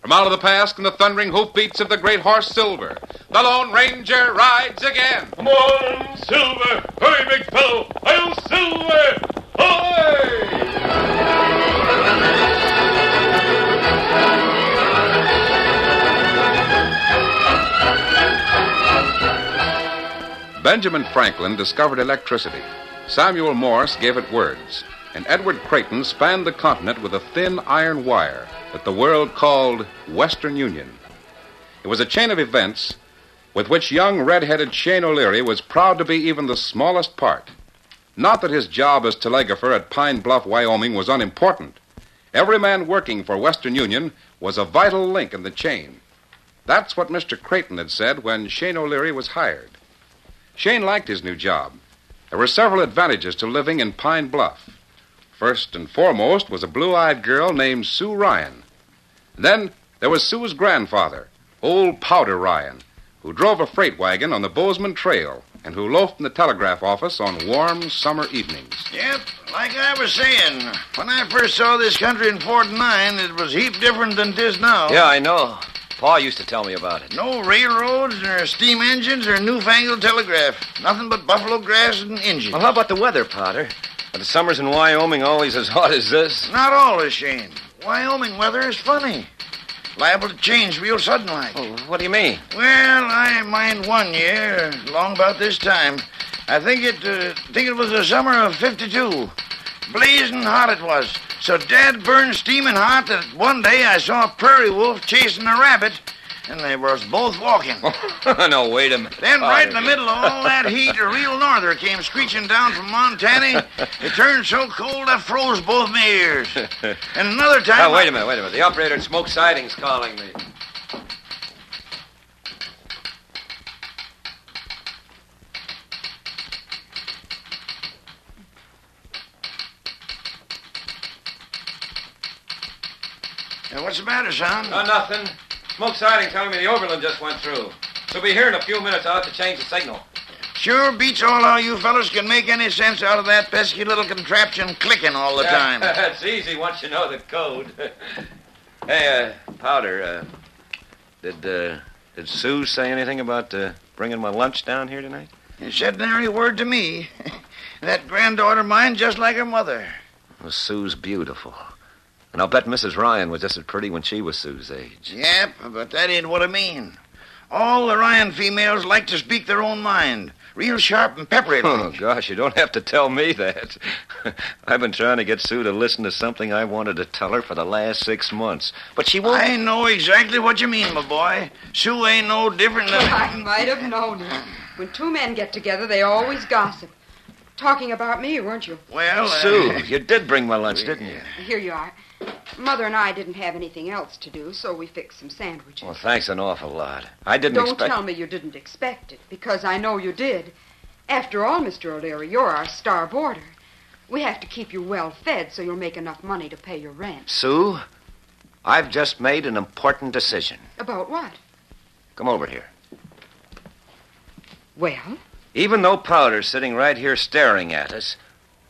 From out of the past come the thundering hoofbeats of the great horse Silver. The Lone Ranger rides again. Come on, Silver! Hurry, big fellow! I'll Silver! Away! Benjamin Franklin discovered electricity. Samuel Morse gave it words. And Edward Creighton spanned the continent with a thin iron wire that the world called Western Union. It was a chain of events with which young red-headed Shane O'Leary was proud to be even the smallest part. Not that his job as telegrapher at Pine Bluff, Wyoming was unimportant. Every man working for Western Union was a vital link in the chain. That's what Mr. Creighton had said when Shane O'Leary was hired. Shane liked his new job. There were several advantages to living in Pine Bluff. First and foremost was a blue eyed girl named Sue Ryan. Then there was Sue's grandfather, old Powder Ryan, who drove a freight wagon on the Bozeman Trail and who loafed in the telegraph office on warm summer evenings. Yep, like I was saying, when I first saw this country in 49, it was heap different than than 'tis now. Yeah, I know. Pa used to tell me about it. No railroads, nor steam engines, or newfangled telegraph. Nothing but buffalo grass and engines. Well, how about the weather, Powder? Are the summers in Wyoming always as hot as this? Not always, Shane. Wyoming weather is funny. Liable to change real sudden like. Oh, what do you mean? Well, I mind one year, long about this time. I think it, uh, think it was the summer of '52. Blazing hot it was. So Dad burned steaming hot that one day I saw a prairie wolf chasing a rabbit, and they was both walking. Oh, no, wait a minute. Then, right in the middle of all that heat, a real norther came screeching down from Montana. It turned so cold I froze both my ears. And another time. Oh, wait a minute, wait a minute. The operator at Smoke Siding's calling me. What's the matter, son? Oh, nothing. Smoke Siding telling me the Overland just went through. She'll be here in a few minutes. I'll have to change the signal. Sure beats all how you fellas can make any sense out of that pesky little contraption clicking all the time. That's easy once you know the code. hey, uh, Powder, uh, did, uh, did Sue say anything about, uh, bringing my lunch down here tonight? You said nary word to me. that granddaughter of mine just like her mother. Well, Sue's beautiful. And I'll bet Mrs. Ryan was just as pretty when she was Sue's age. Yep, but that ain't what I mean. All the Ryan females like to speak their own mind. Real sharp and peppery. Oh, gosh, you don't have to tell me that. I've been trying to get Sue to listen to something I wanted to tell her for the last six months. But she won't. I know exactly what you mean, my boy. Sue ain't no different than. I might have known it. When two men get together, they always gossip. Talking about me, weren't you? Well, uh, Sue, you did bring my lunch, didn't you? Here you are. Mother and I didn't have anything else to do, so we fixed some sandwiches. Well, thanks an awful lot. I didn't Don't expect. tell me you didn't expect it, because I know you did. After all, Mr. O'Leary, you're our star boarder. We have to keep you well fed so you'll make enough money to pay your rent. Sue, I've just made an important decision. About what? Come over here. Well, Even though Powder's sitting right here staring at us,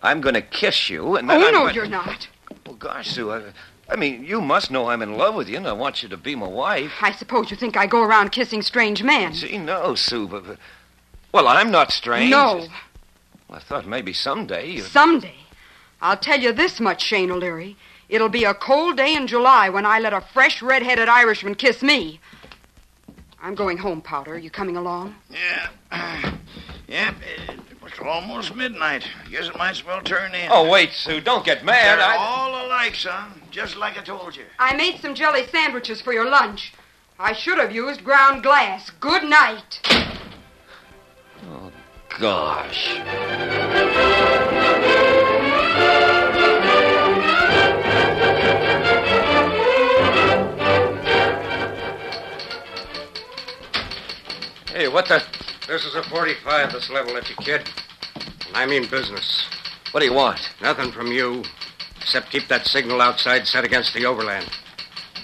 I'm going to kiss you, and then oh, I'm no, gonna- you're not. Well, gosh, Sue, I, I mean, you must know I'm in love with you, and I want you to be my wife. I suppose you think I go around kissing strange men. See, no, Sue, but, but well, I'm not strange. No, Well, I thought maybe someday you. someday. I'll tell you this much, Shane O'Leary. It'll be a cold day in July when I let a fresh red-headed Irishman kiss me. I'm going home, Powder. You coming along? Yeah. yep. It's almost midnight. Guess it might as well turn in. Oh, wait, Sue, don't get mad. They're I... all alike, son. Just like I told you. I made some jelly sandwiches for your lunch. I should have used ground glass. Good night. Oh, gosh. Hey, what the? This is a 45, this level at you, kid. And I mean business. What do you want? Nothing from you, except keep that signal outside set against the overland.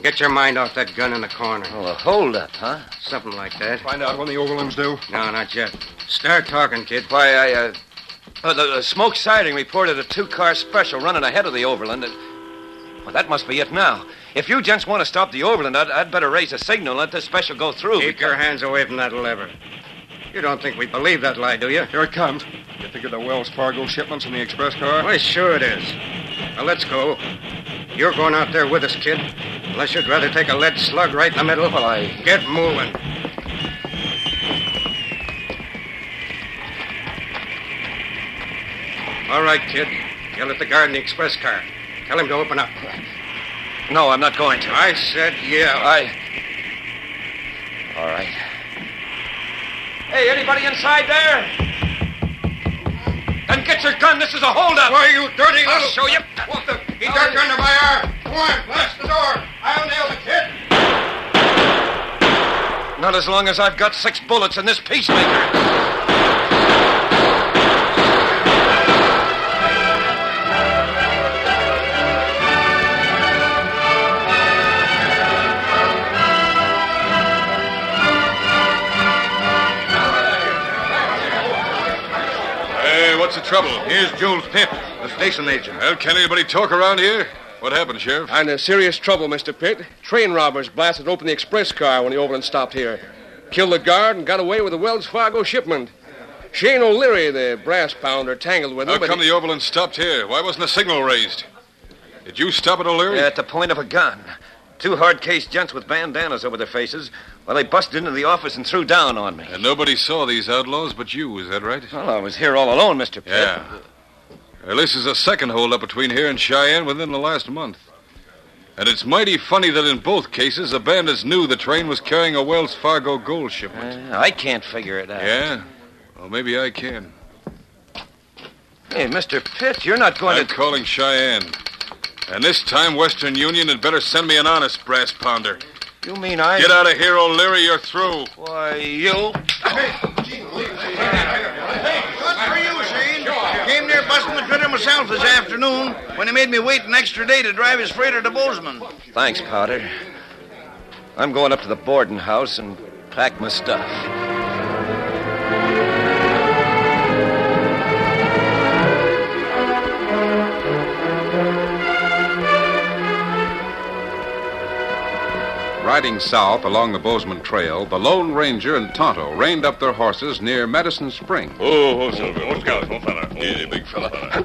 Get your mind off that gun in the corner. Oh, a holdup, huh? Something like that. Find out when the overland's due. No, not yet. Start talking, kid. Why, I, uh. uh the, the Smoke Siding reported a two car special running ahead of the Overland. And, well, that must be it now. If you gents want to stop the Overland, I'd, I'd better raise a signal and let this special go through. Keep your hands away from that lever. You don't think we believe that lie, do you? Here it comes. You think of the Wells Fargo shipments in the express car? Why, sure it is. Now, let's go. You're going out there with us, kid. Unless you'd rather take a lead slug right in the middle. Well, I- Get moving. All right, kid. Yell at the guard in the express car. Tell him to open up. No, I'm not going to. I said yeah. I. All right. Hey, anybody inside there? Then get your gun. This is a holdup. Why, you dirty I'll little... show you. What the... He ducked under my arm. Go on, blast the door. I'll nail the kid. Not as long as I've got six bullets in this peacemaker. Trouble? Here's Jules Pitt, the station agent. Well, can anybody talk around here? What happened, Sheriff? I'm in serious trouble, Mr. Pitt. Train robbers blasted open the express car when the Overland stopped here. Killed the guard and got away with the Wells Fargo shipment. Shane O'Leary, the brass pounder, tangled with them. How come he- the Overland stopped here? Why wasn't a signal raised? Did you stop it, O'Leary? Yeah, at the point of a gun. Two hard case gents with bandanas over their faces. Well, they busted into the office and threw down on me. And nobody saw these outlaws but you, is that right? Well, I was here all alone, Mr. Pitt. Yeah. Well, this is the second holdup between here and Cheyenne within the last month. And it's mighty funny that in both cases the bandits knew the train was carrying a Wells Fargo gold shipment. Uh, I can't figure it out. Yeah? Well, maybe I can. Hey, Mr. Pitt, you're not going to. I'm calling Cheyenne. And this time, Western Union had better send me an honest brass pounder. You mean I. Get out of here, O'Leary. You're through. Why, you. Good for you, Shane. Came near busting the critter myself this afternoon when he made me wait an extra day to drive his freighter to Bozeman. Thanks, Powder. I'm going up to the boarding house and pack my stuff. Riding south along the Bozeman Trail, the Lone Ranger and Tonto reined up their horses near Medicine Spring. Oh, oh, Silver. Oh, Scout. Oh, fella. Easy, big fella.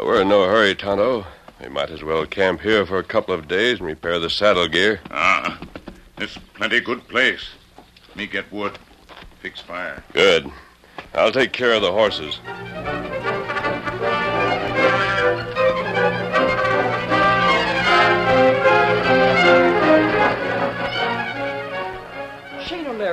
We're in no hurry, Tonto. We might as well camp here for a couple of days and repair the saddle gear. Ah, this plenty good place. Me get wood, fix fire. Good. I'll take care of the horses.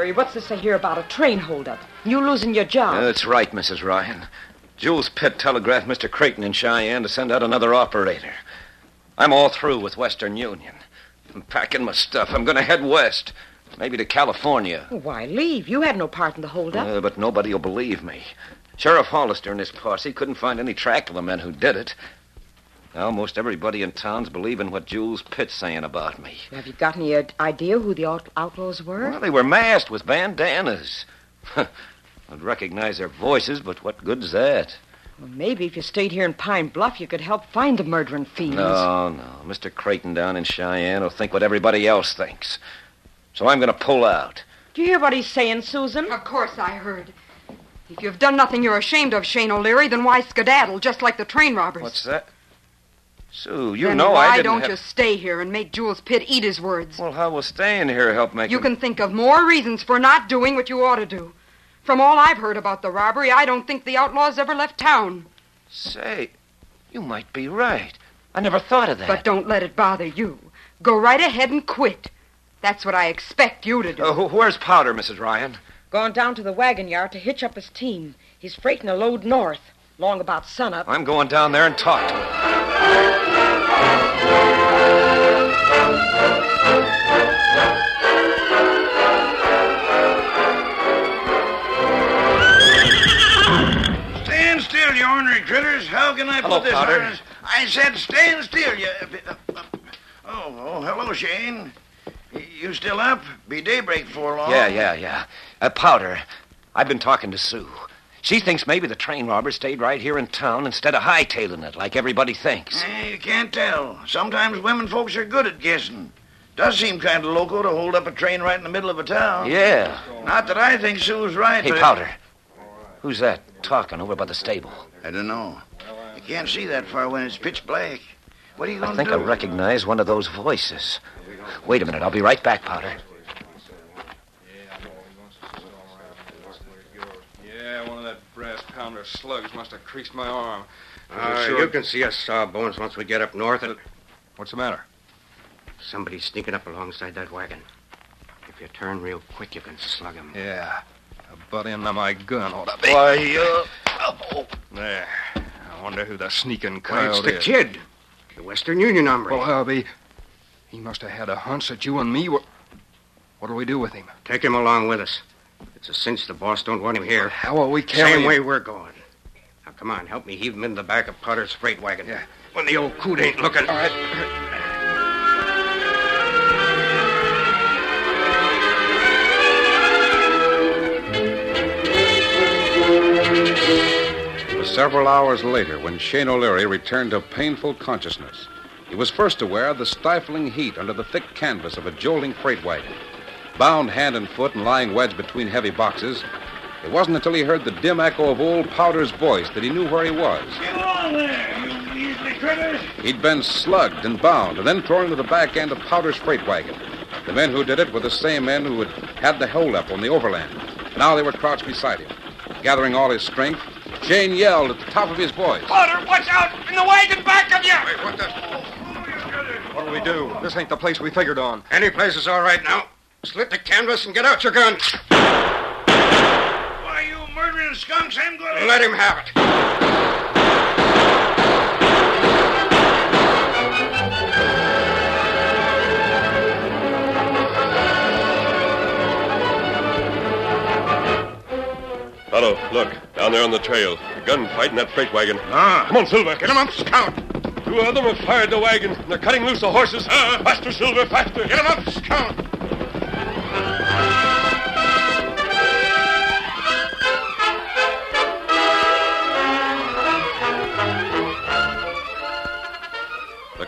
O'Leary, what's this I hear about a train holdup? You losing your job? That's right, Mrs. Ryan. Jules Pitt telegraphed Mr. Creighton in Cheyenne to send out another operator. I'm all through with Western Union. I'm packing my stuff. I'm going to head west, maybe to California. Why leave? You had no part in the holdup. Uh, but nobody will believe me. Sheriff Hollister and his posse couldn't find any track of the men who did it. Almost everybody in town's believing what Jules Pitt's saying about me. Have you got any uh, idea who the out- outlaws were? Well, they were masked with bandanas. I'd recognize their voices, but what good's that? Well, maybe if you stayed here in Pine Bluff, you could help find the murdering fiends. No, no. Mr. Creighton down in Cheyenne will think what everybody else thinks. So I'm going to pull out. Do you hear what he's saying, Susan? Of course I heard. If you've done nothing you're ashamed of, Shane O'Leary, then why skedaddle, just like the train robbers? What's that? Sue, you then know why I didn't don't have... you stay here and make Jules Pitt eat his words? Well, how will staying here help make You him- can think of more reasons for not doing what you ought to do. From all I've heard about the robbery, I don't think the outlaws ever left town. Say, you might be right. I never thought of that. But don't let it bother you. Go right ahead and quit. That's what I expect you to do. Uh, where's Powder, Mrs. Ryan? Gone down to the wagon yard to hitch up his team. He's freighting a load north, long about sunup. I'm going down there and talk to him. Stand still, you ornery critters. How can I Hello, put this Powder. harness? I said stand still, you... Uh, uh, uh, oh, oh, hello, Shane. You still up? Be daybreak before long. Yeah, yeah, yeah. Uh, Powder, I've been talking to Sue. She thinks maybe the train robbers stayed right here in town instead of hightailing it like everybody thinks. Eh, you can't tell. Sometimes women folks are good at guessing. Does seem kind of loco to hold up a train right in the middle of a town. Yeah. Not that I think Sue's right, Hey, but... Powder. Who's that talking over by the stable? I don't know. You can't see that far when it's pitch black. What are you going to do? I think I recognize one of those voices. Wait a minute. I'll be right back, Powder. Yeah, one of that brass pounder slugs must have creased my arm. Uh, Sure. You can see us sawbones once we get up north. And What's the matter? somebody's sneaking up alongside that wagon. If you turn real quick, you can slug him. Yeah. A butt end of my gun ought to be. Why, uh... Oh. There. I wonder who the sneaking Why, it's the is. kid. The Western Union hombre. Well, Harvey, he must have had a hunch that you and me were... What'll we do with him? Take him along with us. It's a cinch the boss don't want him here. How will we carry Same him? way we're going. Now, come on, help me heave him in the back of Powder's freight wagon. Yeah. When the old coot ain't looking. All right. Several hours later when Shane O'Leary returned to painful consciousness. He was first aware of the stifling heat under the thick canvas of a jolting freight wagon. Bound hand and foot and lying wedged between heavy boxes, it wasn't until he heard the dim echo of old Powder's voice that he knew where he was. Get on there, you measly critters. He'd been slugged and bound and then thrown into the back end of Powder's freight wagon. The men who did it were the same men who had had the holdup on the overland. Now they were crouched beside him. Gathering all his strength, Shane yelled at the top of his voice. Powder, watch out! In the wagon back of you! what the? What'll we do? This ain't the place we figured on. Any place is all right now. Slit the canvas and get out your gun. Why, you murdering skunks, I'm going to... Let him have it. Tonto, look, down there on the trail. A gunfight in that freight wagon. Ah. Come on, Silver. Get him up, Scout. Two of them have fired the wagon. and They're cutting loose the horses. Ah. faster, Silver, faster. Get him up, Scout.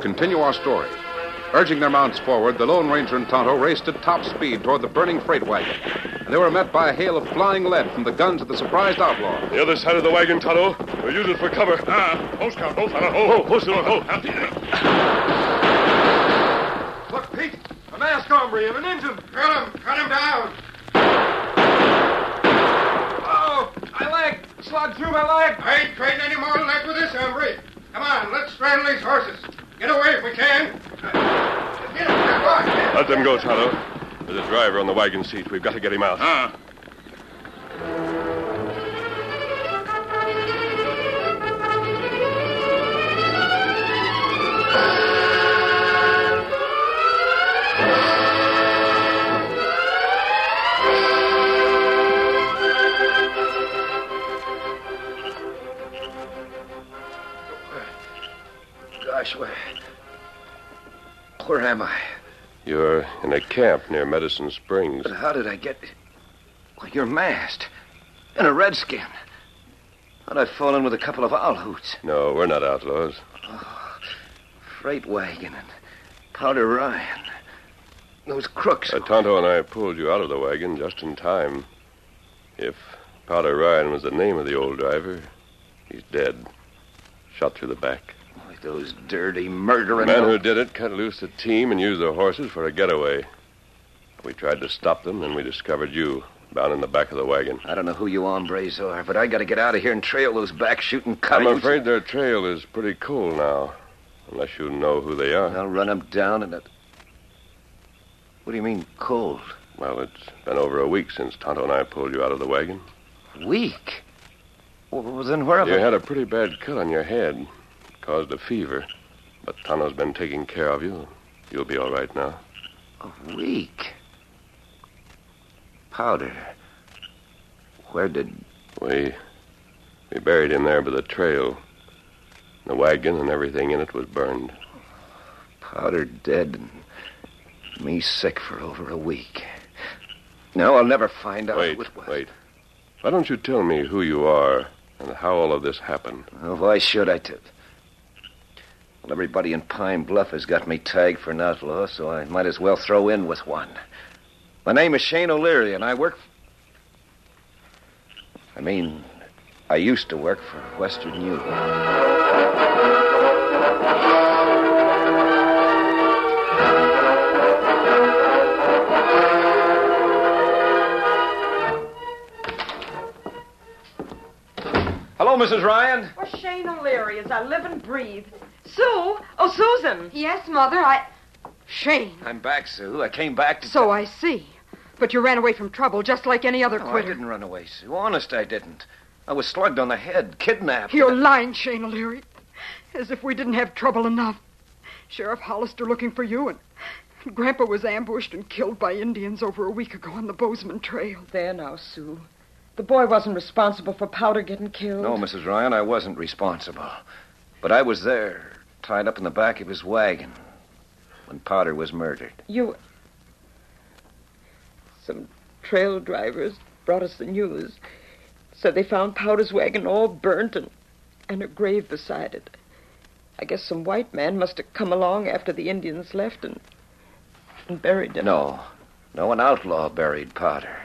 Continue our story. Urging their mounts forward, the Lone Ranger and Tonto raced at top speed toward the burning freight wagon. And they were met by a hail of flying lead from the guns of the surprised outlaw. The other side of the wagon, Tonto. We'll use it for cover. Ah, postcard, both on a Oh, hold it, hold. Look, Pete, a masked hombre and an engine. Cut him! Cut him down! Oh, my leg. Slug through my leg. I ain't trading any more lead with this hombre. Come on, let's strangle these horses. Get away if we can. Get get. Let them go, Tonto. There's a driver on the wagon seat. We've got to get him out. Ah. Camp near Medicine Springs. But how did I get... Well, you're masked. And a redskin. How'd I fall in with a couple of owl hoots? No, we're not outlaws. Freight wagon and Powder Ryan. Those crooks. Uh, Tonto and I pulled you out of the wagon just in time. If Powder Ryan was the name of the old driver, he's dead. Shot through the back. Like those dirty, The murdering... man who did it cut loose the team and used the horses for a getaway. We tried to stop them, and we discovered you down in the back of the wagon. I don't know who you hombres are, but I gotta get out of here and trail those back shooting cutters. I'm afraid their trail is pretty cool now, unless you know who they are. I'll run them down and... It... What do you mean, cold? Well, it's been over a week since Tonto and I pulled you out of the wagon. Weak? Well, then where have You I... had a pretty bad cut on your head. It caused a fever. But Tonto's been taking care of you. You'll be all right now. A week? Powder. Where did... We we buried him there by the trail. The wagon and everything in it was burned. Powder dead and me sick for over a week. Now I'll never find out. Wait, wait. Why don't you tell me who you are and how all of this happened? Well, why should I? T- well, everybody in Pine Bluff has got me tagged for an outlaw, so I might as well throw in with one. My name is Shane O'Leary, and I work. I mean, I used to work for Western Union. Hello, Mrs. Ryan. Oh, Shane O'Leary, as I live and breathe. Sue? Oh, Susan. Yes, Mother, I. Shane. I'm back, Sue. I came back to. So I see. But you ran away from trouble just like any other No, I didn't run away, Sue. Honest, I didn't. I was slugged on the head, kidnapped. You're lying, Shane O'Leary. As if we didn't have trouble enough. Sheriff Hollister looking for you, and Grandpa was ambushed and killed by Indians over a week ago on the Bozeman Trail. There now, Sue. The boy wasn't responsible for Powder getting killed. No, Mrs. Ryan, I wasn't responsible. But I was there, tied up in the back of his wagon, when Powder was murdered. You. Some trail drivers brought us the news. Said they found Powder's wagon all burnt and, and a grave beside it. I guess some white man must have come along after the Indians left and, and buried him. No. No, an outlaw buried Powder.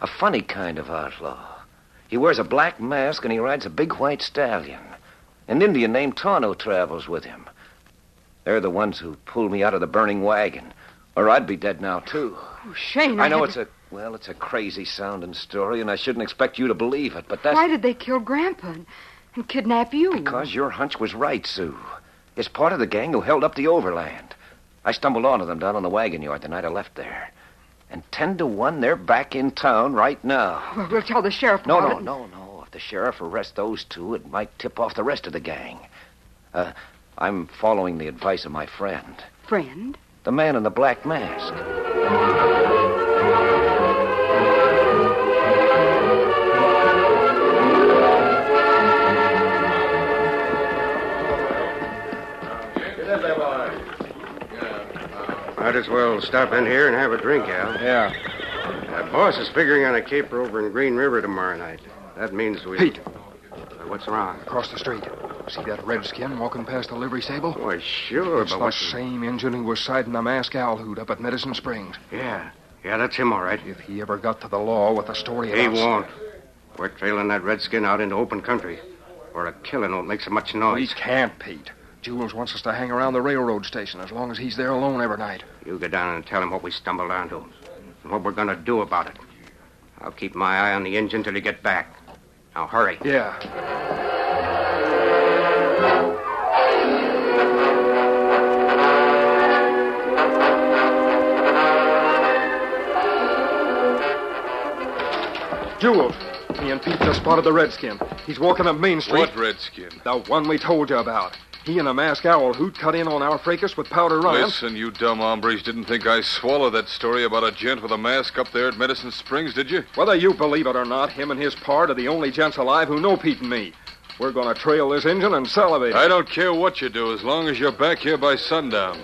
A funny kind of outlaw. He wears a black mask and he rides a big white stallion. An Indian named Tonto travels with him. They're the ones who pulled me out of the burning wagon. Or I'd be dead now, too. Oh, Shane, I know it's to- a, well, it's a crazy sounding story, and I shouldn't expect you to believe it, but that's Why did they kill Grandpa and, and kidnap you? because your hunch was right, Sue. It's part of the gang who held up the overland. I stumbled onto them down on the wagon yard the night I left there. And ten to one, they're back in town right now. Well, we'll tell the sheriff No, no, no, no. If the sheriff arrests those two, it might tip off the rest of the gang. Uh, I'm following the advice of my friend, Friend? The man in the black mask. Might as well stop in here and have a drink, Al. Yeah. Uh, boss is figuring on a caper over in Green River tomorrow night. That means we. Pete. What's wrong? Across the street. See that redskin walking past the livery stable? Why, sure, It's but the same engine who was siding the mask owl hoot up at Medicine Springs. Yeah, yeah, that's him, all right. If he ever got to the law with the story He won't. We're trailing that redskin out into open country, where a killing won't make so much noise. We can't, Pete. Jules wants us to hang around the railroad station as long as he's there alone every night. You go down and tell him what we stumbled onto, and what we're going to do about it. I'll keep my eye on the engine till you get back. Now, hurry. Yeah. Jules, me and Pete just spotted the redskin. He's walking up Main Street. What redskin? The one we told you about. He and a masked owl who'd cut in on our fracas with powder Ryan. Listen, you dumb hombres didn't think I swallowed that story about a gent with a mask up there at Medicine Springs, did you? Whether you believe it or not, him and his part are the only gents alive who know Pete and me. We're going to trail this engine and salivate. I don't care what you do as long as you're back here by sundown.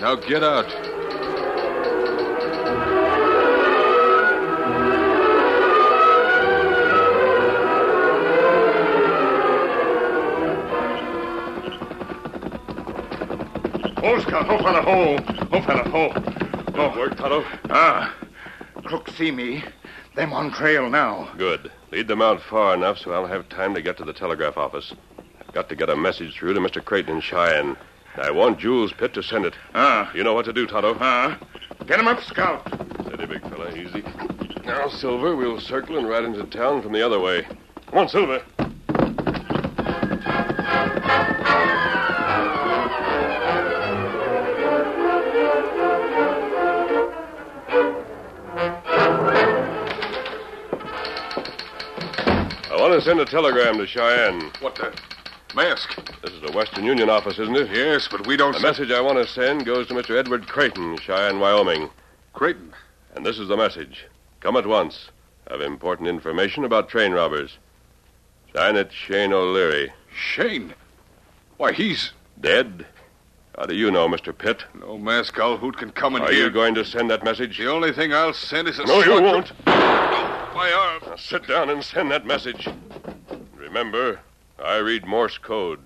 Now get out. Scout. Ho, fella, ho. Ho, fella, ho. Good work, Tonto. Ah. Crook see me. Them on trail now. Good. Lead them out far enough so I'll have time to get to the telegraph office. I've got to get a message through to Mr. Creighton in Cheyenne. I want Jules Pitt to send it. Ah. You know what to do, Tonto. Ah. Get him up, Scout. Steady, big fella. Easy. Now, Silver, we'll circle and ride into town from the other way. Come on, Silver. Send a telegram to Cheyenne. What the? Mask. This is the Western Union office, isn't it? Yes, but we don't. The send- message I want to send goes to Mr. Edward Creighton, Cheyenne, Wyoming. Creighton. And this is the message. Come at once. Have important information about train robbers. Sign it Shane O'Leary. Shane. Why, he's. Dead? How do you know, Mr. Pitt? No mask owl hoot can come in Are here. you going to send that message? The only thing I'll send is a. No, you won't. My arm. Now sit down and send that message. Remember, I read Morse code.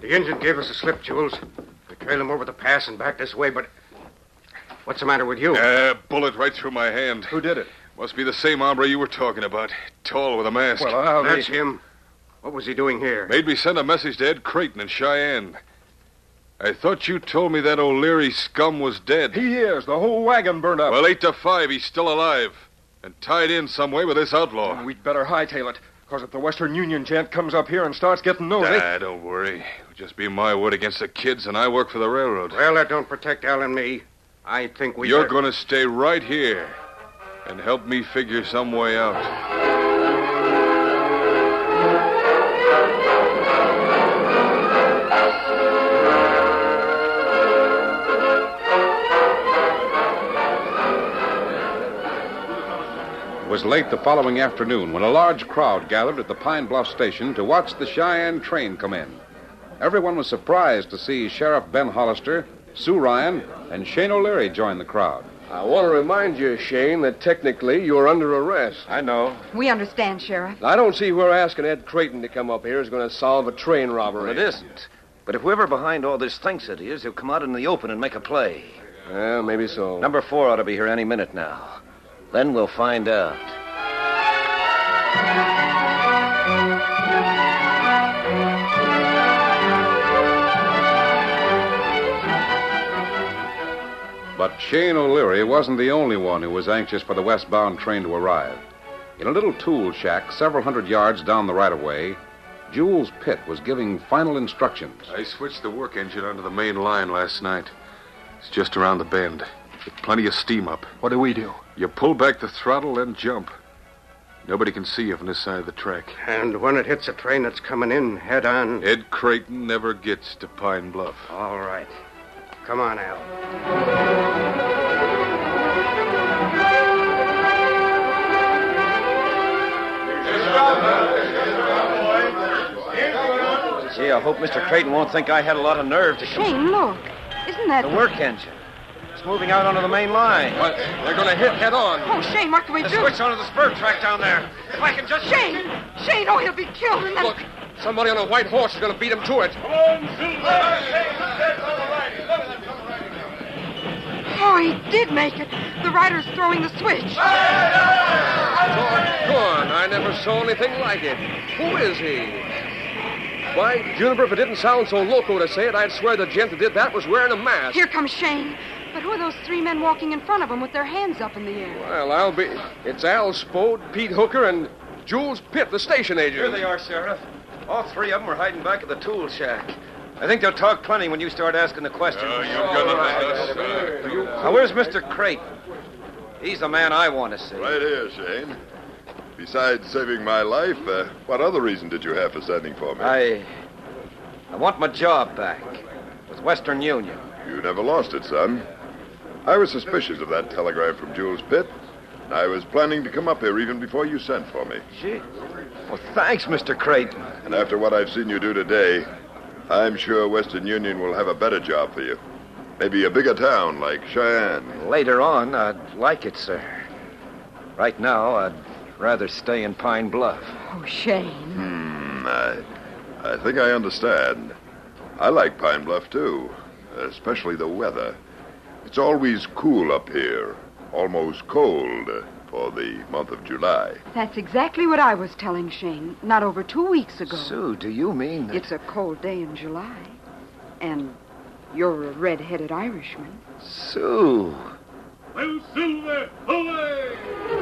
The engine gave us a slip, Jules. We trailed him over the pass and back this way, but. What's the matter with you? Uh, bullet right through my hand. Who did it? Must be the same hombre you were talking about. Tall with a mask. Well, I'll That's him. What was he doing here? Made me send a message to Ed Creighton in Cheyenne. I thought you told me that O'Leary scum was dead. He is. The whole wagon burned up. Well, eight to five, he's still alive. And tied in some way with this outlaw. We'd better hightail it, because if the Western Union gent comes up here and starts getting nosy... Ah, don't worry. It'll just be my word against the kids, and I work for the railroad. Well, that don't protect Al and me. I think we. You're better- going to stay right here and help me figure some way out. It was late the following afternoon when a large crowd gathered at the Pine Bluff station to watch the Cheyenne train come in. Everyone was surprised to see Sheriff Ben Hollister, Sue Ryan, and Shane O'Leary join the crowd. I want to remind you, Shane, that technically you're under arrest. I know. We understand, Sheriff. I don't see where asking Ed Creighton to come up here is going to solve a train robbery. Well, it isn't. But if whoever behind all this thinks it is, he'll come out in the open and make a play. Well, maybe so. Number four ought to be here any minute now. Then we'll find out. But Shane O'Leary wasn't the only one who was anxious for the westbound train to arrive. In a little tool shack several hundred yards down the right of way, Jules Pitt was giving final instructions. I switched the work engine onto the main line last night. It's just around the bend. With plenty of steam up. What do we do? You pull back the throttle, then jump. Nobody can see you from this side of the track. And when it hits a train that's coming in head on. Ed Creighton never gets to Pine Bluff. All right. Come on, Al. Gee, I hope Mr. Creighton won't think I had a lot of nerve to come. Shane, look. Isn't that The work engine. It's moving out onto the main line. What? They're going to hit head on. Oh, Shane, what can we The do? switch onto the spur track down there. If I can just. Shane! Shane, oh, he'll be killed. And then... Look, somebody on a white horse is going to beat him to it. Oh, he did make it. The rider's throwing the switch. Go on. I never saw anything like it. Who is he? Why, Juniper, if it didn't sound so loco to say it, I'd swear the gent that did that was wearing a mask. Here comes Shane. But who are those three men walking in front of him with their hands up in the air? Well, I'll be. It's Al Spode, Pete Hooker, and Jules Pitt, the station agent. Here they are, Sheriff. All three of them are hiding back at the tool shack. I think they'll talk plenty when you start asking the questions. Oh, you've got us. Now, where's Mr. Creighton? He's the man I want to see. Right here, Shane. Besides saving my life, uh, what other reason did you have for sending for me? I. I want my job back with Western Union. You never lost it, son. I was suspicious of that telegram from Jules Pitt. I was planning to come up here even before you sent for me. Gee. Well, thanks, Mr. Creighton. And after what I've seen you do today, I'm sure Western Union will have a better job for you. Maybe a bigger town like Cheyenne. Later on, I'd like it, sir. Right now, I'd rather stay in Pine Bluff. Oh, Shane. Hmm, I, I think I understand. I like Pine Bluff, too, especially the weather. It's always cool up here, almost cold for the month of July. That's exactly what I was telling Shane not over two weeks ago. Sue, do you mean that... It's a cold day in July. And you're a red-headed Irishman. Sue. Well, Silver, away!